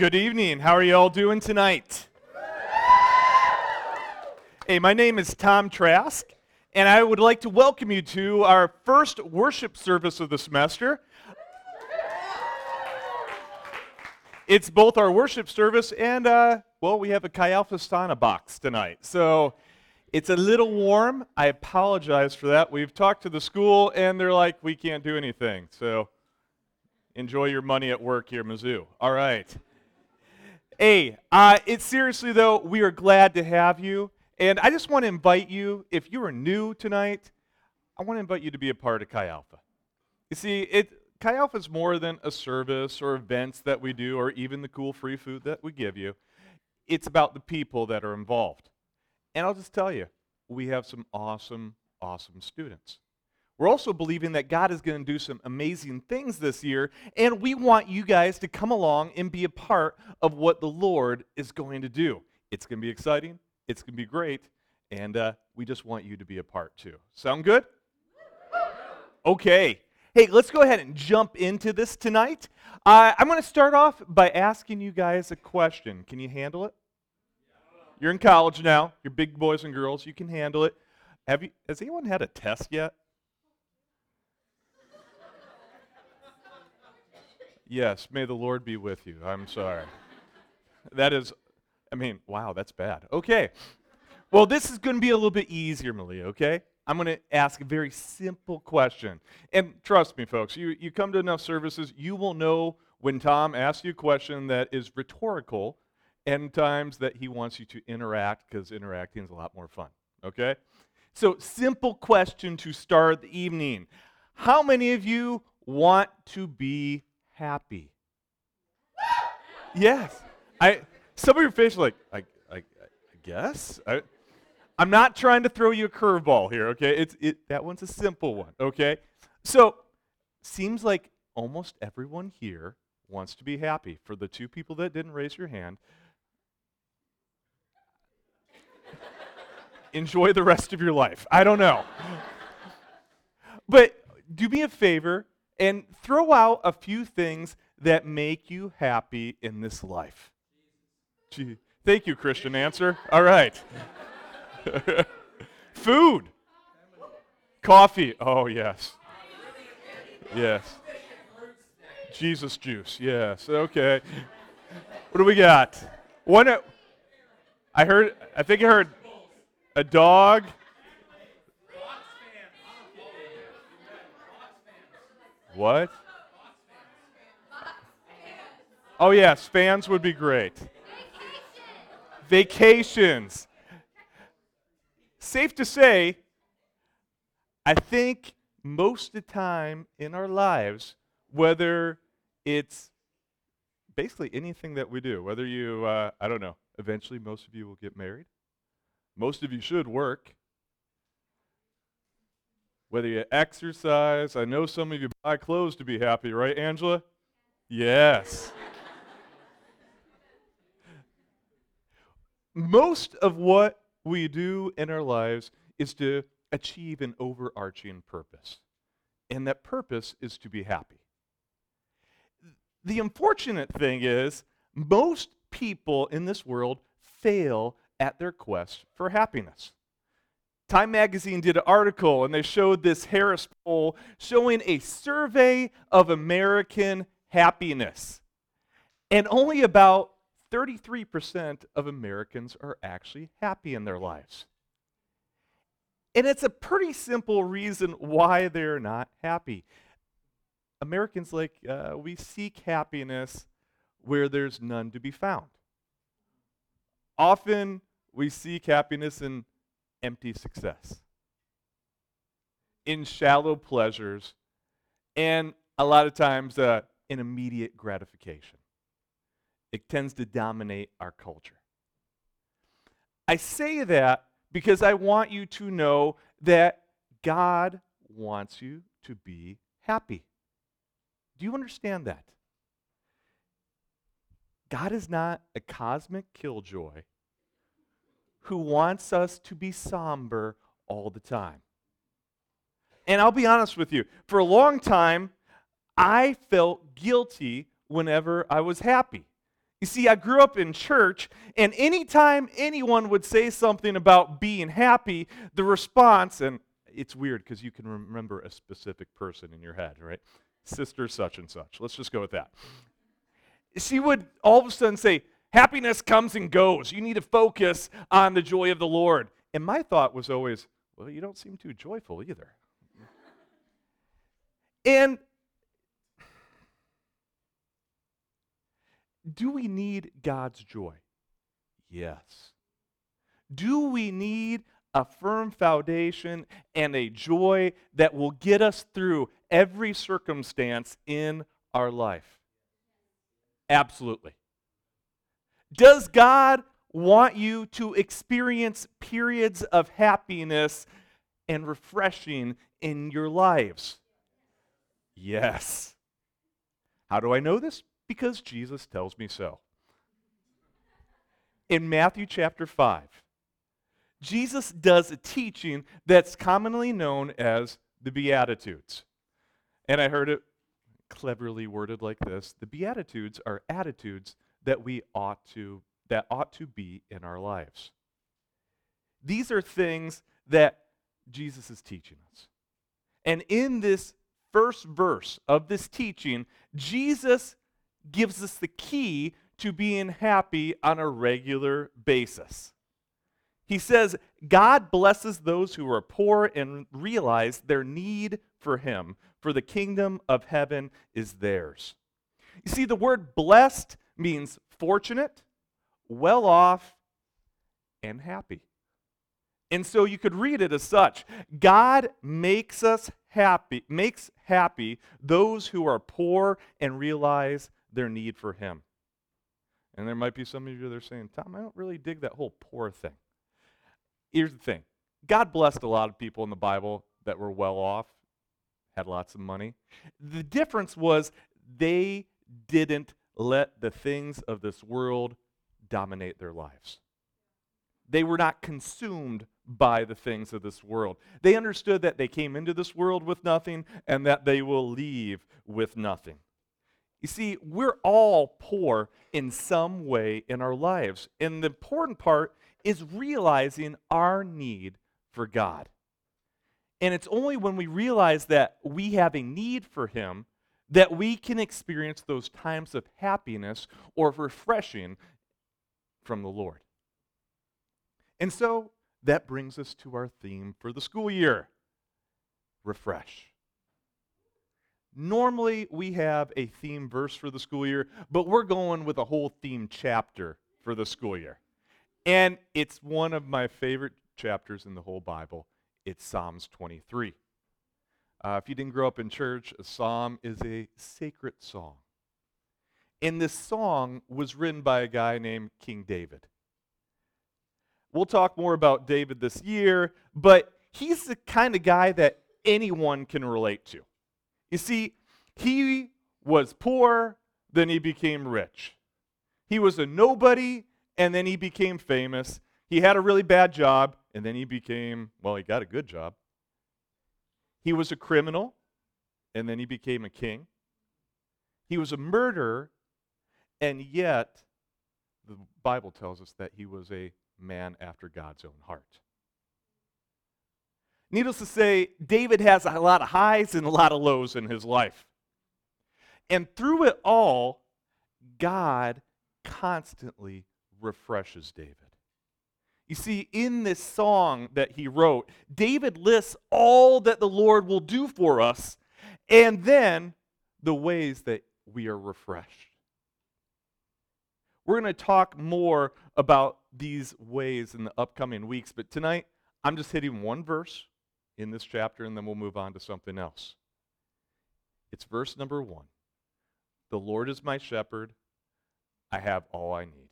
Good evening. How are you all doing tonight? Hey, my name is Tom Trask, and I would like to welcome you to our first worship service of the semester. It's both our worship service and, uh, well, we have a Chi Alpha sauna box tonight. So it's a little warm. I apologize for that. We've talked to the school, and they're like, we can't do anything. So enjoy your money at work here, Mizzou. All right. Hey, uh, it's seriously though, we are glad to have you. And I just want to invite you, if you are new tonight, I want to invite you to be a part of Chi Alpha. You see, it, Chi Alpha is more than a service or events that we do or even the cool free food that we give you. It's about the people that are involved. And I'll just tell you, we have some awesome, awesome students. We're also believing that God is going to do some amazing things this year, and we want you guys to come along and be a part of what the Lord is going to do. It's going to be exciting, it's going to be great, and uh, we just want you to be a part too. Sound good? Okay. Hey, let's go ahead and jump into this tonight. Uh, I'm going to start off by asking you guys a question. Can you handle it? You're in college now. You're big boys and girls. You can handle it. Have you? Has anyone had a test yet? Yes, may the Lord be with you. I'm sorry. That is, I mean, wow, that's bad. Okay. Well, this is going to be a little bit easier, Malia, okay? I'm going to ask a very simple question. And trust me, folks, you, you come to enough services, you will know when Tom asks you a question that is rhetorical and times that he wants you to interact because interacting is a lot more fun, okay? So, simple question to start the evening. How many of you want to be happy. yes. I some of your are like, I, I, I guess. I, I'm not trying to throw you a curveball here, okay? It's it that one's a simple one, okay? So seems like almost everyone here wants to be happy. For the two people that didn't raise your hand, enjoy the rest of your life. I don't know. but do me a favor and throw out a few things that make you happy in this life. Gee, thank you, Christian answer. All right. Food. Coffee. Oh, yes. Yes. Jesus juice. Yes. Okay. What do we got? One. I heard. I think I heard a dog. What? Oh, yes, fans would be great. Vacations. Safe to say, I think most of the time in our lives, whether it's basically anything that we do, whether you, uh, I don't know, eventually most of you will get married. Most of you should work whether you exercise. I know some of you buy clothes to be happy, right, Angela? Yes. Most of what we do in our lives is to achieve an overarching purpose. And that purpose is to be happy. The unfortunate thing is, most people in this world fail at their quest for happiness. Time magazine did an article and they showed this Harris poll showing a survey of American happiness. And only about 33% of Americans are actually happy in their lives. And it's a pretty simple reason why they're not happy. Americans, like, uh, we seek happiness where there's none to be found. Often we seek happiness in empty success, in shallow pleasures, and a lot of times uh, in immediate gratification. It tends to dominate our culture. I say that because I want you to know that God wants you to be happy. Do you understand that? God is not a cosmic killjoy who wants us to be somber all the time. And I'll be honest with you, for a long time, I felt guilty whenever I was happy. You see, I grew up in church, and anytime anyone would say something about being happy, the response, and it's weird because you can remember a specific person in your head, right? Sister such and such. Let's just go with that. She would all of a sudden say, Happiness comes and goes. You need to focus on the joy of the Lord. And my thought was always, Well, you don't seem too joyful either. and do we need God's joy? Yes. Do we need a firm foundation and a joy that will get us through every circumstance in our life? Absolutely. Does God want you to experience periods of happiness and refreshing in your lives? Yes. How do I know this? Because Jesus tells me so. In Matthew chapter 5, Jesus does a teaching that's commonly known as the Beatitudes. And I heard it cleverly worded like this The Beatitudes are attitudes that we ought to that ought to be in our lives. These are things that Jesus is teaching us. And in this first verse of this teaching, Jesus gives us the key to being happy on a regular basis. He says, God blesses those who are poor and realize their need for Him, for the kingdom of heaven is theirs. You see, the word blessed means fortunate, well off, and happy. And so you could read it as such God makes us happy, makes happy those who are poor and realize their need for Him. And there might be some of you that are saying, Tom, I don't really dig that whole poor thing. Here's the thing God blessed a lot of people in the Bible that were well off, had lots of money. The difference was they didn't let the things of this world dominate their lives. They were not consumed by the things of this world. They understood that they came into this world with nothing and that they will leave with nothing. You see, we're all poor in some way in our lives. And the important part is realizing our need for God. And it's only when we realize that we have a need for Him that we can experience those times of happiness or refreshing from the Lord. And so that brings us to our theme for the school year refresh. Normally, we have a theme verse for the school year, but we're going with a whole theme chapter for the school year. And it's one of my favorite chapters in the whole Bible. It's Psalms 23. Uh, if you didn't grow up in church, a psalm is a sacred song. And this song was written by a guy named King David. We'll talk more about David this year, but he's the kind of guy that anyone can relate to. You see, he was poor, then he became rich. He was a nobody, and then he became famous. He had a really bad job, and then he became, well, he got a good job. He was a criminal, and then he became a king. He was a murderer, and yet the Bible tells us that he was a man after God's own heart. Needless to say, David has a lot of highs and a lot of lows in his life. And through it all, God constantly refreshes David. You see, in this song that he wrote, David lists all that the Lord will do for us and then the ways that we are refreshed. We're going to talk more about these ways in the upcoming weeks, but tonight I'm just hitting one verse in this chapter and then we'll move on to something else. It's verse number one The Lord is my shepherd, I have all I need.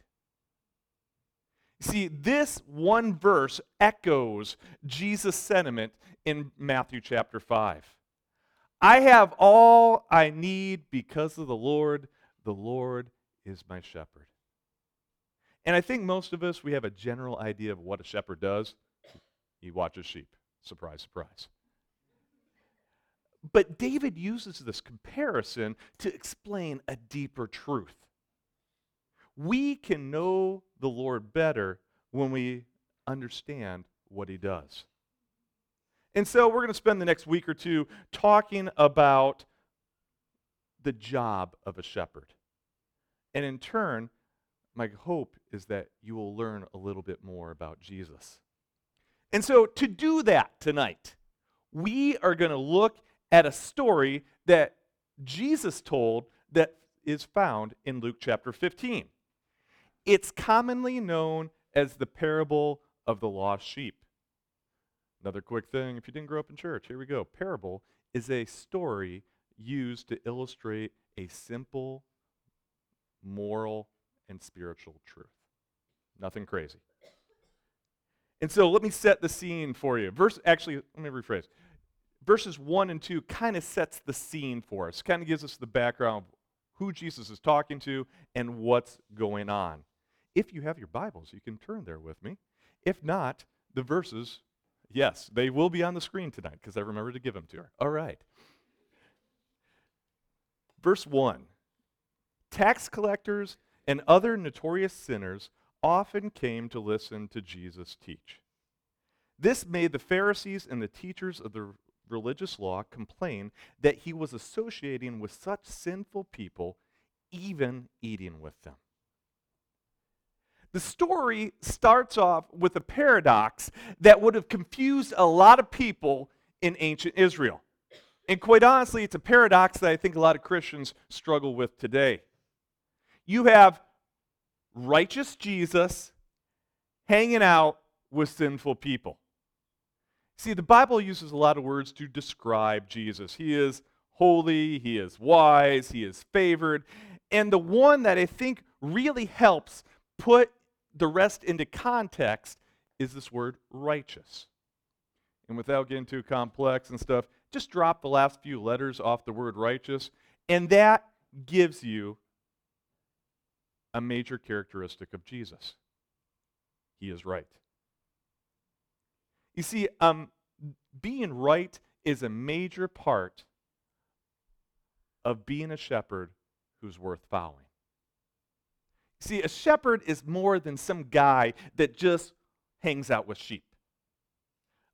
See, this one verse echoes Jesus' sentiment in Matthew chapter 5. I have all I need because of the Lord. The Lord is my shepherd. And I think most of us, we have a general idea of what a shepherd does. He watches sheep. Surprise, surprise. But David uses this comparison to explain a deeper truth. We can know the Lord better when we understand what he does. And so we're going to spend the next week or two talking about the job of a shepherd. And in turn, my hope is that you will learn a little bit more about Jesus. And so to do that tonight, we are going to look at a story that Jesus told that is found in Luke chapter 15. It's commonly known as the parable of the lost sheep. Another quick thing if you didn't grow up in church, here we go. Parable is a story used to illustrate a simple moral and spiritual truth. Nothing crazy. And so let me set the scene for you. Verse actually, let me rephrase. Verses 1 and 2 kind of sets the scene for us, kind of gives us the background of who Jesus is talking to and what's going on. If you have your Bibles, you can turn there with me. If not, the verses, yes, they will be on the screen tonight because I remember to give them to her. All right. Verse 1 Tax collectors and other notorious sinners often came to listen to Jesus teach. This made the Pharisees and the teachers of the religious law complain that he was associating with such sinful people, even eating with them. The story starts off with a paradox that would have confused a lot of people in ancient Israel. And quite honestly, it's a paradox that I think a lot of Christians struggle with today. You have righteous Jesus hanging out with sinful people. See, the Bible uses a lot of words to describe Jesus. He is holy, he is wise, he is favored. And the one that I think really helps put the rest into context is this word righteous. And without getting too complex and stuff, just drop the last few letters off the word righteous, and that gives you a major characteristic of Jesus. He is right. You see, um, being right is a major part of being a shepherd who's worth following. See, a shepherd is more than some guy that just hangs out with sheep.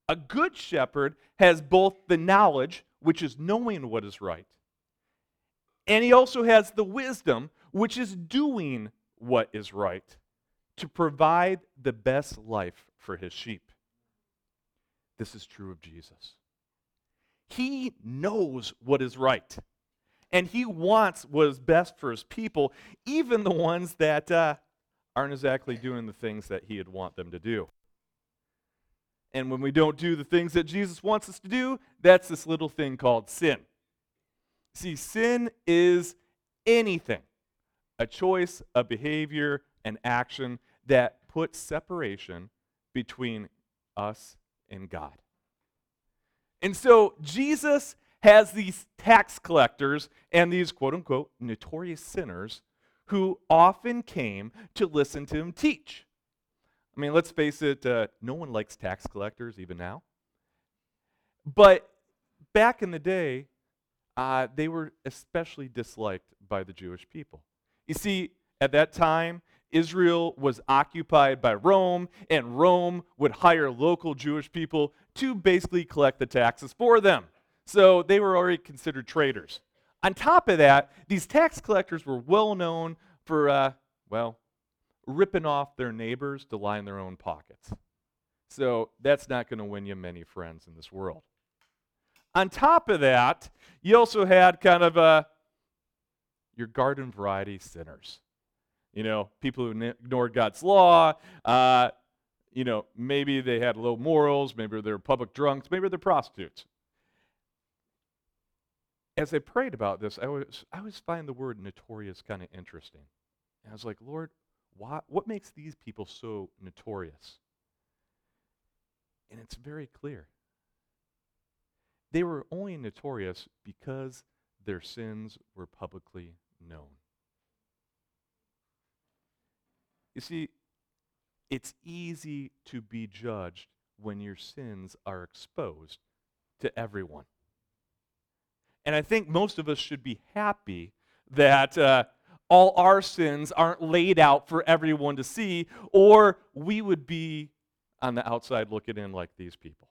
A good shepherd has both the knowledge, which is knowing what is right, and he also has the wisdom, which is doing what is right to provide the best life for his sheep. This is true of Jesus. He knows what is right, and he wants what is best for his people, even the ones that uh, aren't exactly doing the things that he'd want them to do. And when we don't do the things that Jesus wants us to do, that's this little thing called sin. See, sin is anything a choice, a behavior, an action that puts separation between us and God. And so Jesus has these tax collectors and these quote unquote notorious sinners who often came to listen to him teach. I mean, let's face it, uh, no one likes tax collectors even now. But back in the day, uh, they were especially disliked by the Jewish people. You see, at that time, Israel was occupied by Rome, and Rome would hire local Jewish people to basically collect the taxes for them. So they were already considered traitors. On top of that, these tax collectors were well known for, uh, well, ripping off their neighbors to line their own pockets. So that's not going to win you many friends in this world. On top of that, you also had kind of a your garden variety sinners. You know, people who ignored God's law. Uh, you know, maybe they had low morals. Maybe they're public drunks. Maybe they're prostitutes. As I prayed about this, I was I always find the word notorious kind of interesting. And I was like, Lord, why, what makes these people so notorious? And it's very clear. They were only notorious because their sins were publicly known. You see, it's easy to be judged when your sins are exposed to everyone. And I think most of us should be happy that uh, all our sins aren't laid out for everyone to see, or we would be on the outside looking in like these people.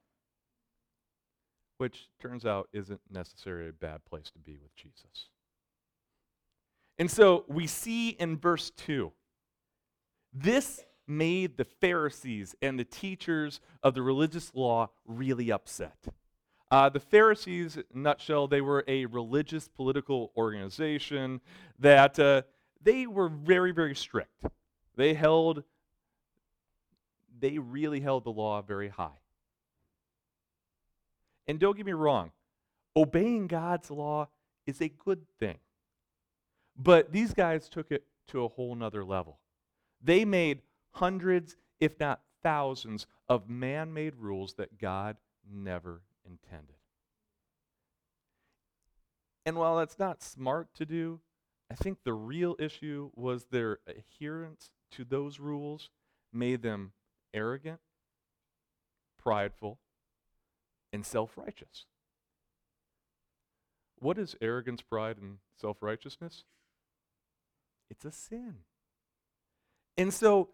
Which turns out isn't necessarily a bad place to be with Jesus. And so we see in verse 2 this made the Pharisees and the teachers of the religious law really upset. Uh, the Pharisees, in a nutshell, they were a religious political organization that uh, they were very, very strict. They held, they really held the law very high. And don't get me wrong, obeying God's law is a good thing. But these guys took it to a whole nother level. They made hundreds, if not thousands, of man made rules that God never intended. And while that's not smart to do, I think the real issue was their adherence to those rules made them arrogant, prideful, and self righteous. What is arrogance, pride, and self righteousness? It's a sin. And so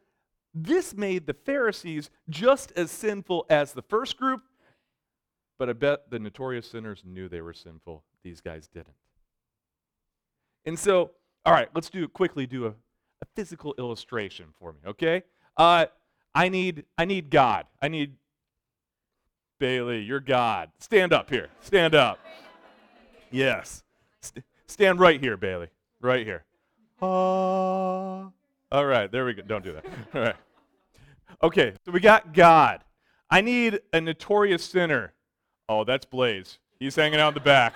this made the Pharisees just as sinful as the first group, but I bet the notorious sinners knew they were sinful. These guys didn't. And so, all right, let's do quickly do a, a physical illustration for me, okay? Uh, I need I need God. I need Bailey, you're God. Stand up here. Stand up. Yes. St- stand right here, Bailey. Right here. Ah. All right, there we go. Don't do that. All right. Okay, so we got God. I need a notorious sinner. Oh, that's Blaze. He's hanging out in the back.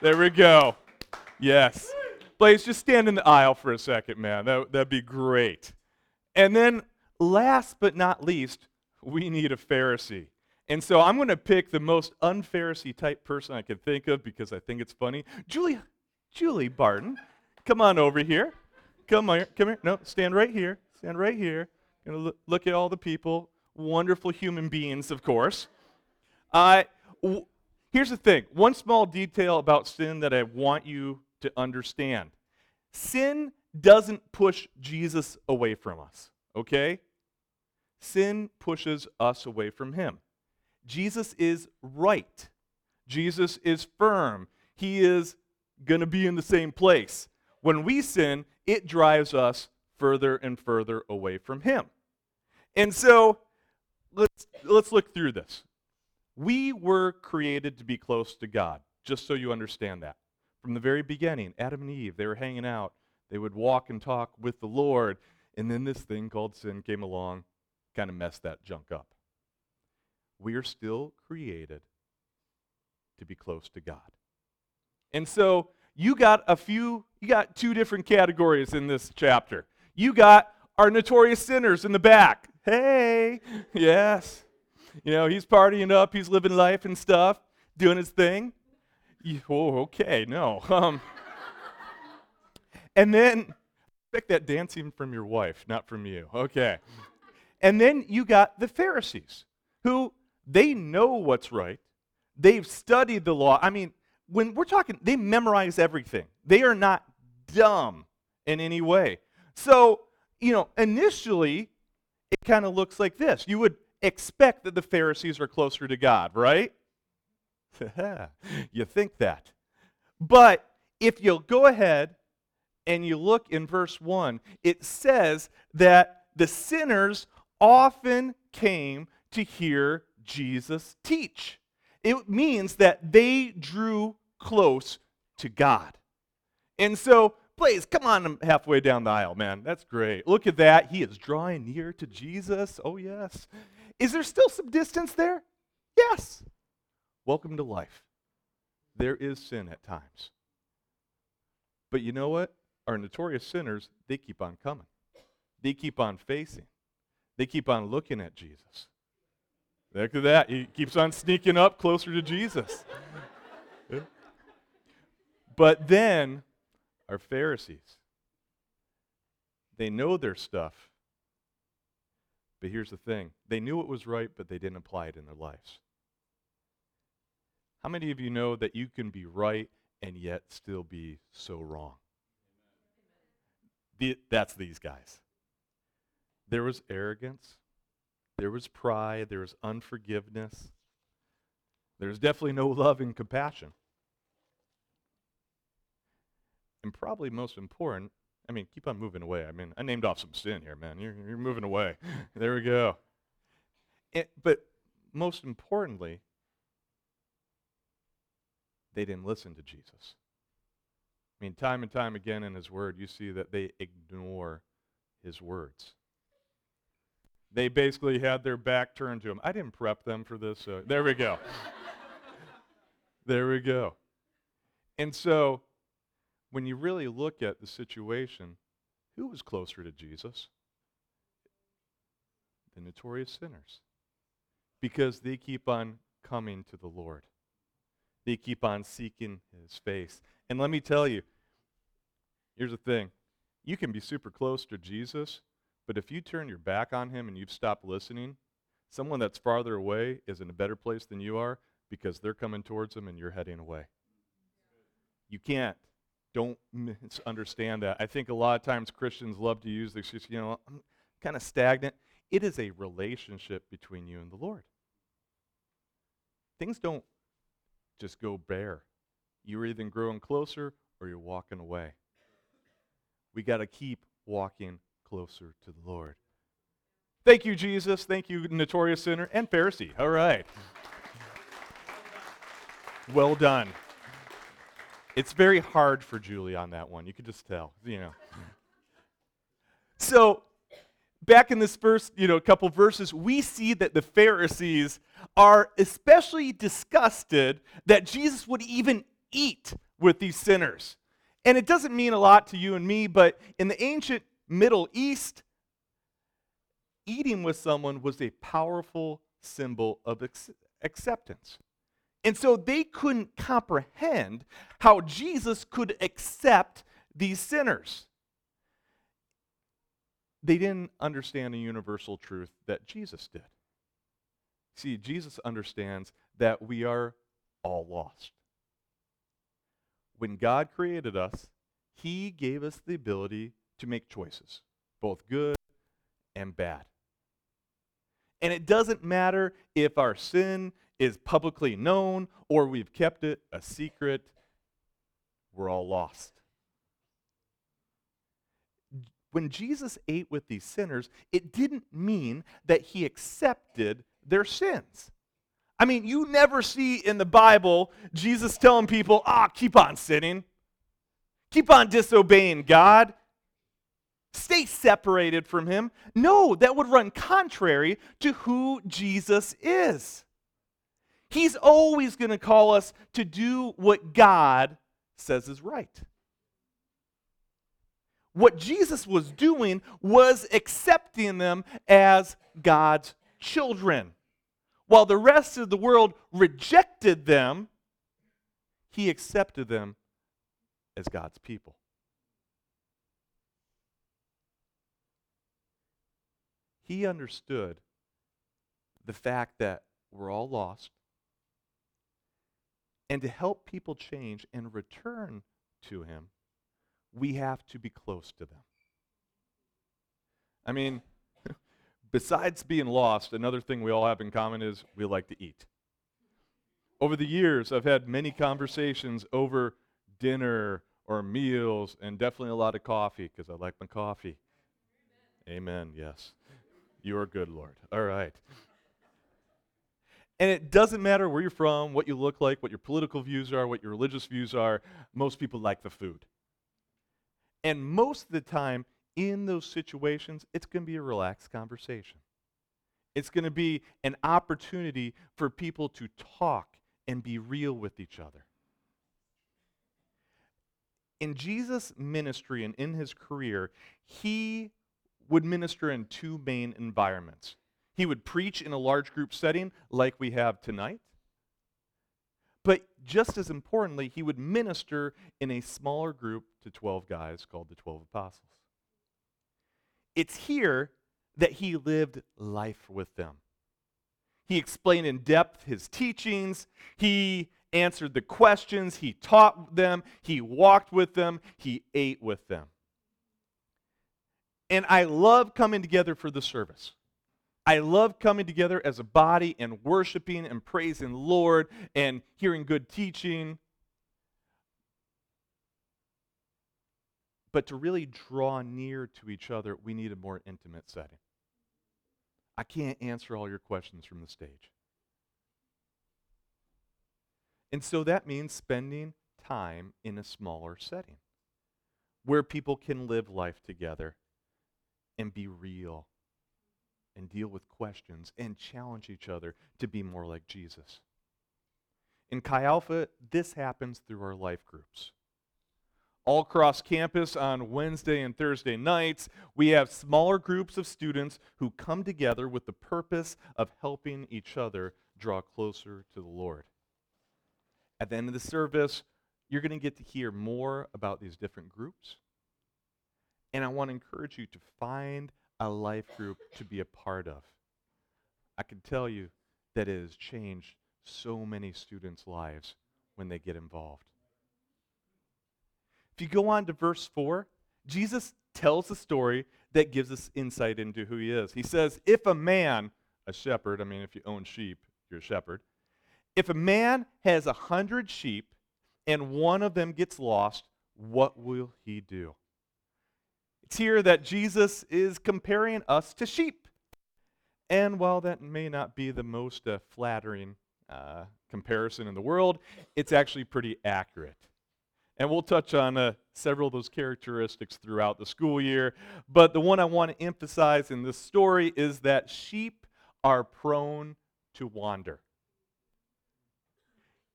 There we go. Yes. Blaze, just stand in the aisle for a second, man. That, that'd be great. And then, last but not least, we need a Pharisee. And so I'm going to pick the most un-Pharisee type person I can think of because I think it's funny. Julie, Julie Barton, come on over here. Come on, come here. No, stand right here. Stand right here. Gonna look, look at all the people. Wonderful human beings, of course. Uh, here's the thing. One small detail about sin that I want you to understand. Sin doesn't push Jesus away from us. Okay? Sin pushes us away from him. Jesus is right. Jesus is firm. He is going to be in the same place. When we sin, it drives us further and further away from Him. And so let's, let's look through this. We were created to be close to God, just so you understand that. From the very beginning, Adam and Eve, they were hanging out. They would walk and talk with the Lord. And then this thing called sin came along, kind of messed that junk up. We are still created to be close to God. And so you got a few, you got two different categories in this chapter. You got our notorious sinners in the back. Hey, yes. You know, he's partying up, he's living life and stuff, doing his thing. oh, okay, no. Um, and then, expect that dancing from your wife, not from you. Okay. And then you got the Pharisees, who they know what's right. They've studied the law. I mean, when we're talking, they memorize everything. They are not dumb in any way. So, you know, initially, it kind of looks like this. You would expect that the Pharisees are closer to God, right? you think that. But if you'll go ahead and you look in verse 1, it says that the sinners often came to hear Jesus teach. It means that they drew close to God. And so, please come on halfway down the aisle, man. That's great. Look at that. He is drawing near to Jesus. Oh, yes. Is there still some distance there? Yes. Welcome to life. There is sin at times. But you know what? Our notorious sinners, they keep on coming. They keep on facing. They keep on looking at Jesus. Look at that. He keeps on sneaking up closer to Jesus. but then, our Pharisees, they know their stuff. But here's the thing they knew it was right, but they didn't apply it in their lives. How many of you know that you can be right and yet still be so wrong? The, that's these guys. There was arrogance, there was pride, there was unforgiveness, there's definitely no love and compassion. And probably most important, I mean, keep on moving away. I mean, I named off some sin here, man. You're, you're moving away. there we go. It, but most importantly, they didn't listen to Jesus. I mean, time and time again in his word, you see that they ignore his words. They basically had their back turned to him. I didn't prep them for this. So there we go. there we go. And so, when you really look at the situation, who was closer to Jesus? The notorious sinners. Because they keep on coming to the Lord, they keep on seeking his face. And let me tell you, here's the thing you can be super close to Jesus, but if you turn your back on him and you've stopped listening, someone that's farther away is in a better place than you are because they're coming towards him and you're heading away. You can't. Don't misunderstand that. I think a lot of times Christians love to use this, you know, I'm kind of stagnant. It is a relationship between you and the Lord. Things don't just go bare. You're either growing closer or you're walking away. We got to keep walking closer to the Lord. Thank you, Jesus. Thank you, notorious sinner and Pharisee. All right. Well done. It's very hard for Julie on that one. You could just tell, you know. So, back in this first, you know, couple verses, we see that the Pharisees are especially disgusted that Jesus would even eat with these sinners. And it doesn't mean a lot to you and me, but in the ancient Middle East, eating with someone was a powerful symbol of acceptance. And so they couldn't comprehend how Jesus could accept these sinners. They didn't understand the universal truth that Jesus did. See, Jesus understands that we are all lost. When God created us, He gave us the ability to make choices, both good and bad. And it doesn't matter if our sin is publicly known or we've kept it a secret, we're all lost. When Jesus ate with these sinners, it didn't mean that he accepted their sins. I mean, you never see in the Bible Jesus telling people, ah, keep on sinning, keep on disobeying God, stay separated from him. No, that would run contrary to who Jesus is. He's always going to call us to do what God says is right. What Jesus was doing was accepting them as God's children. While the rest of the world rejected them, he accepted them as God's people. He understood the fact that we're all lost, and to help people change and return to Him, we have to be close to them. I mean, besides being lost, another thing we all have in common is we like to eat. Over the years, I've had many conversations over dinner or meals and definitely a lot of coffee because I like my coffee. Amen. Amen. Yes. You are good, Lord. All right. And it doesn't matter where you're from, what you look like, what your political views are, what your religious views are. Most people like the food. And most of the time, in those situations, it's going to be a relaxed conversation. It's going to be an opportunity for people to talk and be real with each other. In Jesus' ministry and in his career, he would minister in two main environments. He would preach in a large group setting like we have tonight. But just as importantly, he would minister in a smaller group to 12 guys called the 12 apostles. It's here that he lived life with them. He explained in depth his teachings. He answered the questions. He taught them. He walked with them. He ate with them. And I love coming together for the service. I love coming together as a body and worshiping and praising the Lord and hearing good teaching. But to really draw near to each other, we need a more intimate setting. I can't answer all your questions from the stage. And so that means spending time in a smaller setting where people can live life together and be real and deal with questions and challenge each other to be more like Jesus. In Chi Alpha, this happens through our life groups. All across campus on Wednesday and Thursday nights, we have smaller groups of students who come together with the purpose of helping each other draw closer to the Lord. At the end of the service, you're going to get to hear more about these different groups. And I want to encourage you to find a life group to be a part of. I can tell you that it has changed so many students' lives when they get involved. If you go on to verse 4, Jesus tells a story that gives us insight into who he is. He says, If a man, a shepherd, I mean, if you own sheep, you're a shepherd. If a man has a hundred sheep and one of them gets lost, what will he do? Here that Jesus is comparing us to sheep. And while that may not be the most uh, flattering uh, comparison in the world, it's actually pretty accurate. And we'll touch on uh, several of those characteristics throughout the school year. But the one I want to emphasize in this story is that sheep are prone to wander.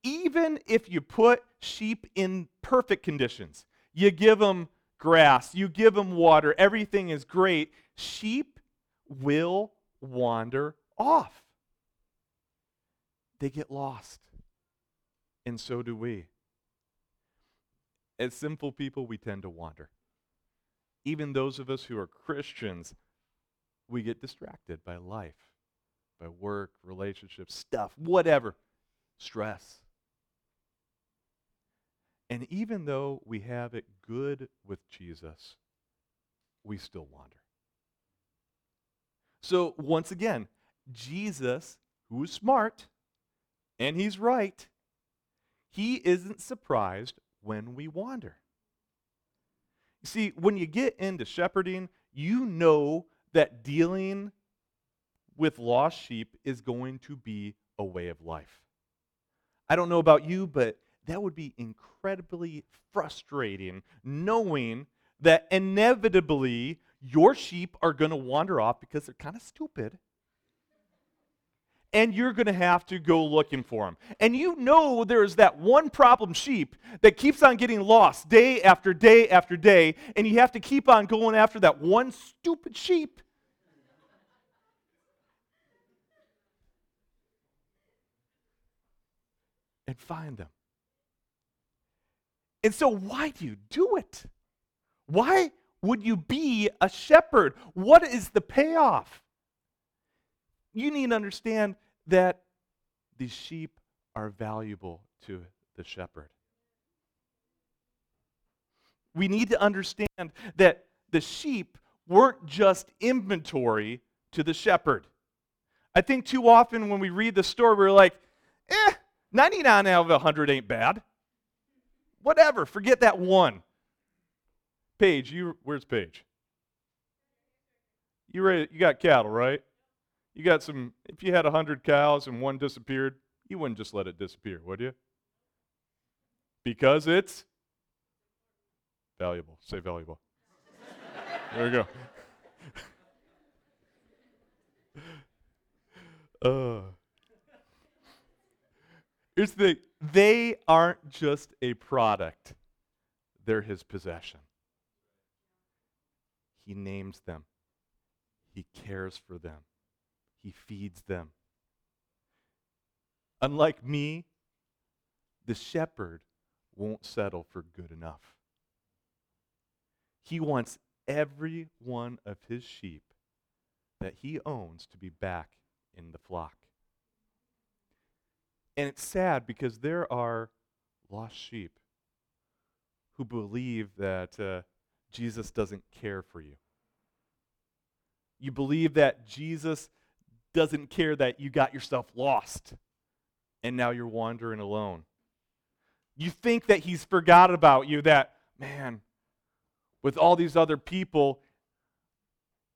Even if you put sheep in perfect conditions, you give them grass, you give them water, everything is great, sheep will wander off. They get lost. And so do we. As sinful people, we tend to wander. Even those of us who are Christians, we get distracted by life, by work, relationships, stuff, whatever, stress. And even though we have it good with Jesus, we still wander. So, once again, Jesus, who is smart and he's right, he isn't surprised when we wander. You see, when you get into shepherding, you know that dealing with lost sheep is going to be a way of life. I don't know about you, but that would be incredibly frustrating knowing that inevitably your sheep are going to wander off because they're kind of stupid. And you're going to have to go looking for them. And you know there's that one problem sheep that keeps on getting lost day after day after day, and you have to keep on going after that one stupid sheep. And find them. And so, why do you do it? Why would you be a shepherd? What is the payoff? You need to understand that these sheep are valuable to the shepherd. We need to understand that the sheep weren't just inventory to the shepherd. I think too often when we read the story, we're like, eh, 99 out of 100 ain't bad. Whatever, forget that one. Paige, you where's Paige? You ready, you got cattle, right? You got some if you had a hundred cows and one disappeared, you wouldn't just let it disappear, would you? Because it's valuable. Say valuable. there we go. uh, here's the thing they aren't just a product, they're his possession. He names them, he cares for them, he feeds them. Unlike me, the shepherd won't settle for good enough. He wants every one of his sheep that he owns to be back in the flock. And it's sad because there are lost sheep who believe that uh, Jesus doesn't care for you. You believe that Jesus doesn't care that you got yourself lost and now you're wandering alone. You think that he's forgot about you, that, man, with all these other people,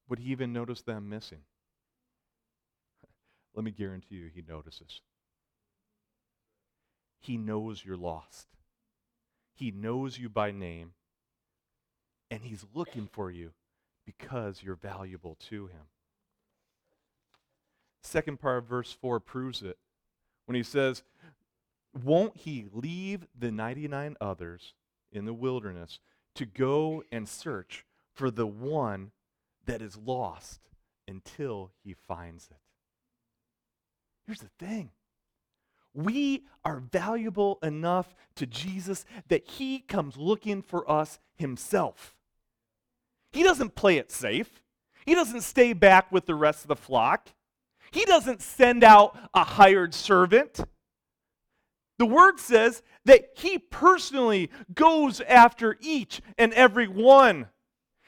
would he even notice them missing? Let me guarantee you, he notices. He knows you're lost. He knows you by name, and he's looking for you because you're valuable to him. Second part of verse 4 proves it when he says, Won't he leave the 99 others in the wilderness to go and search for the one that is lost until he finds it? Here's the thing we are valuable enough to Jesus that he comes looking for us himself. He doesn't play it safe. He doesn't stay back with the rest of the flock. He doesn't send out a hired servant. The word says that he personally goes after each and every one.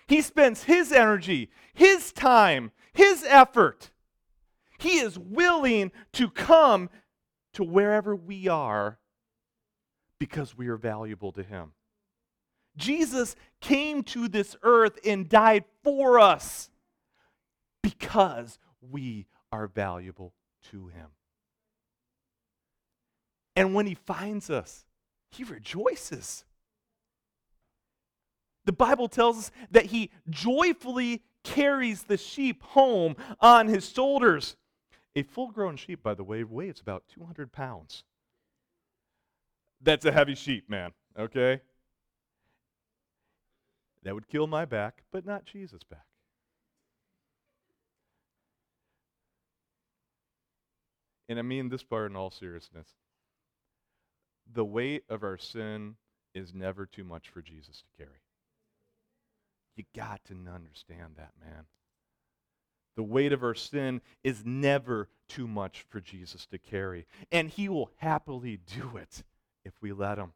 He spends his energy, his time, his effort. He is willing to come to wherever we are because we are valuable to him. Jesus came to this earth and died for us because we are valuable to him. And when he finds us, he rejoices. The Bible tells us that he joyfully carries the sheep home on his shoulders. A full grown sheep, by the way, weighs about 200 pounds. That's a heavy sheep, man, okay? That would kill my back, but not Jesus' back. And I mean this part in all seriousness. The weight of our sin is never too much for Jesus to carry. You got to understand that, man. The weight of our sin is never too much for Jesus to carry. And he will happily do it if we let him.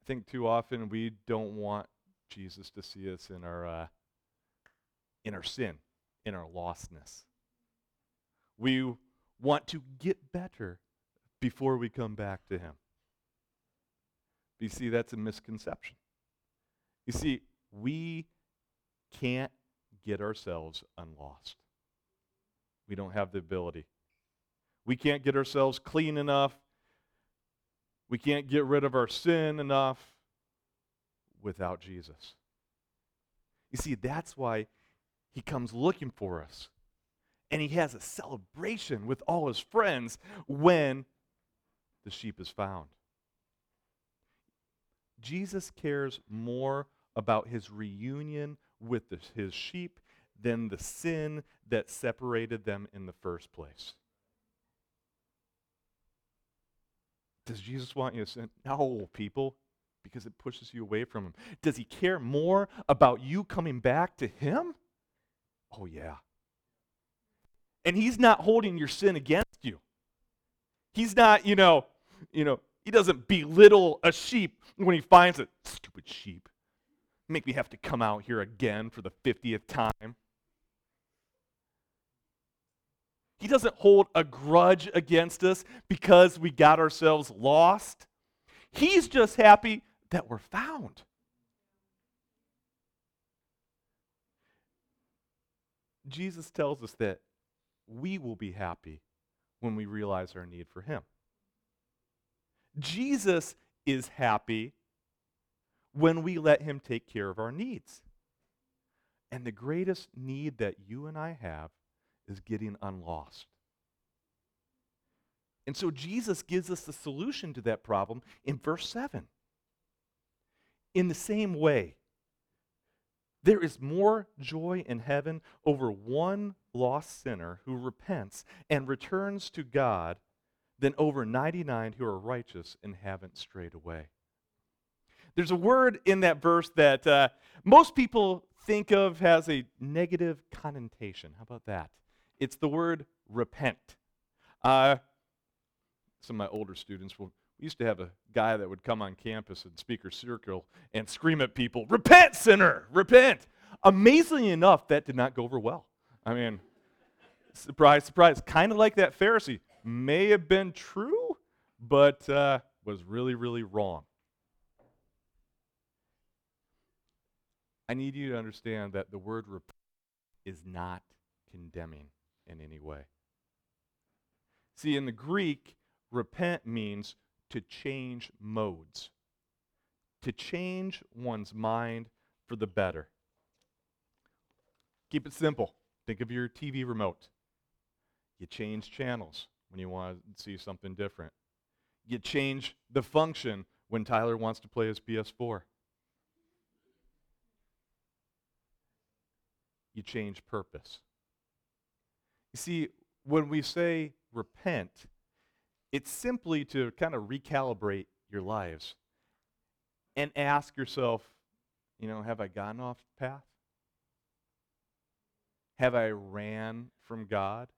I think too often we don't want Jesus to see us in our, uh, in our sin, in our lostness. We want to get better before we come back to Him. But you see, that's a misconception. You see, we can't get ourselves unlost. We don't have the ability. We can't get ourselves clean enough. We can't get rid of our sin enough without Jesus. You see, that's why he comes looking for us and he has a celebration with all his friends when the sheep is found. Jesus cares more about his reunion with the, his sheep than the sin that separated them in the first place. Does Jesus want you to sin? No, people, because it pushes you away from him. Does he care more about you coming back to him? Oh, yeah. And he's not holding your sin against you. He's not, you know, you know, he doesn't belittle a sheep when he finds it. Stupid sheep. Make me have to come out here again for the 50th time. He doesn't hold a grudge against us because we got ourselves lost. He's just happy that we're found. Jesus tells us that we will be happy when we realize our need for Him. Jesus is happy when we let Him take care of our needs. And the greatest need that you and I have is getting unlost. And so Jesus gives us the solution to that problem in verse 7. In the same way, there is more joy in heaven over one lost sinner who repents and returns to God than over 99 who are righteous and haven't strayed away. There's a word in that verse that uh, most people think of has a negative connotation. How about that? It's the word repent. Uh, some of my older students will. We used to have a guy that would come on campus in speaker circle and scream at people, Repent, sinner, repent. Amazingly enough, that did not go over well. I mean, surprise, surprise. Kind of like that Pharisee. May have been true, but uh, was really, really wrong. I need you to understand that the word repent is not condemning in any way. See, in the Greek, repent means to change modes, to change one's mind for the better. Keep it simple. Think of your TV remote. You change channels when you want to see something different. You change the function when Tyler wants to play his PS4. You change purpose. You see, when we say repent, it's simply to kind of recalibrate your lives and ask yourself, you know, have I gotten off path? Have I ran from God?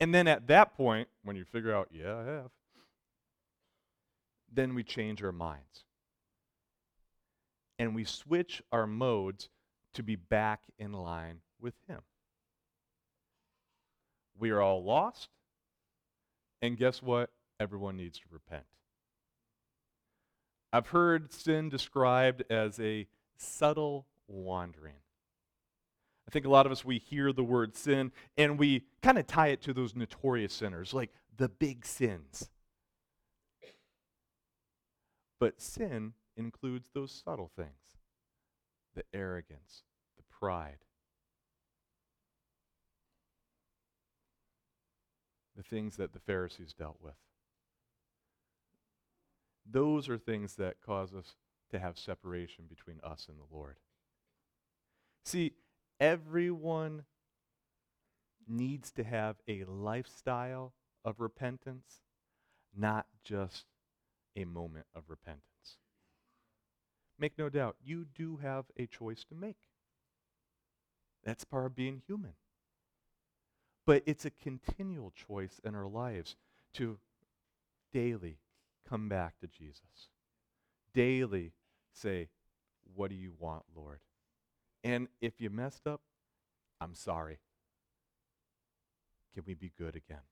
And then at that point, when you figure out, yeah, I have, then we change our minds. And we switch our modes to be back in line with Him. We are all lost. And guess what? Everyone needs to repent. I've heard sin described as a subtle wandering. I think a lot of us, we hear the word sin and we kind of tie it to those notorious sinners, like the big sins. But sin includes those subtle things the arrogance, the pride, the things that the Pharisees dealt with. Those are things that cause us to have separation between us and the Lord. See, everyone needs to have a lifestyle of repentance, not just a moment of repentance. Make no doubt, you do have a choice to make. That's part of being human. But it's a continual choice in our lives to daily come back to Jesus. Daily say, What do you want, Lord? And if you messed up, I'm sorry. Can we be good again?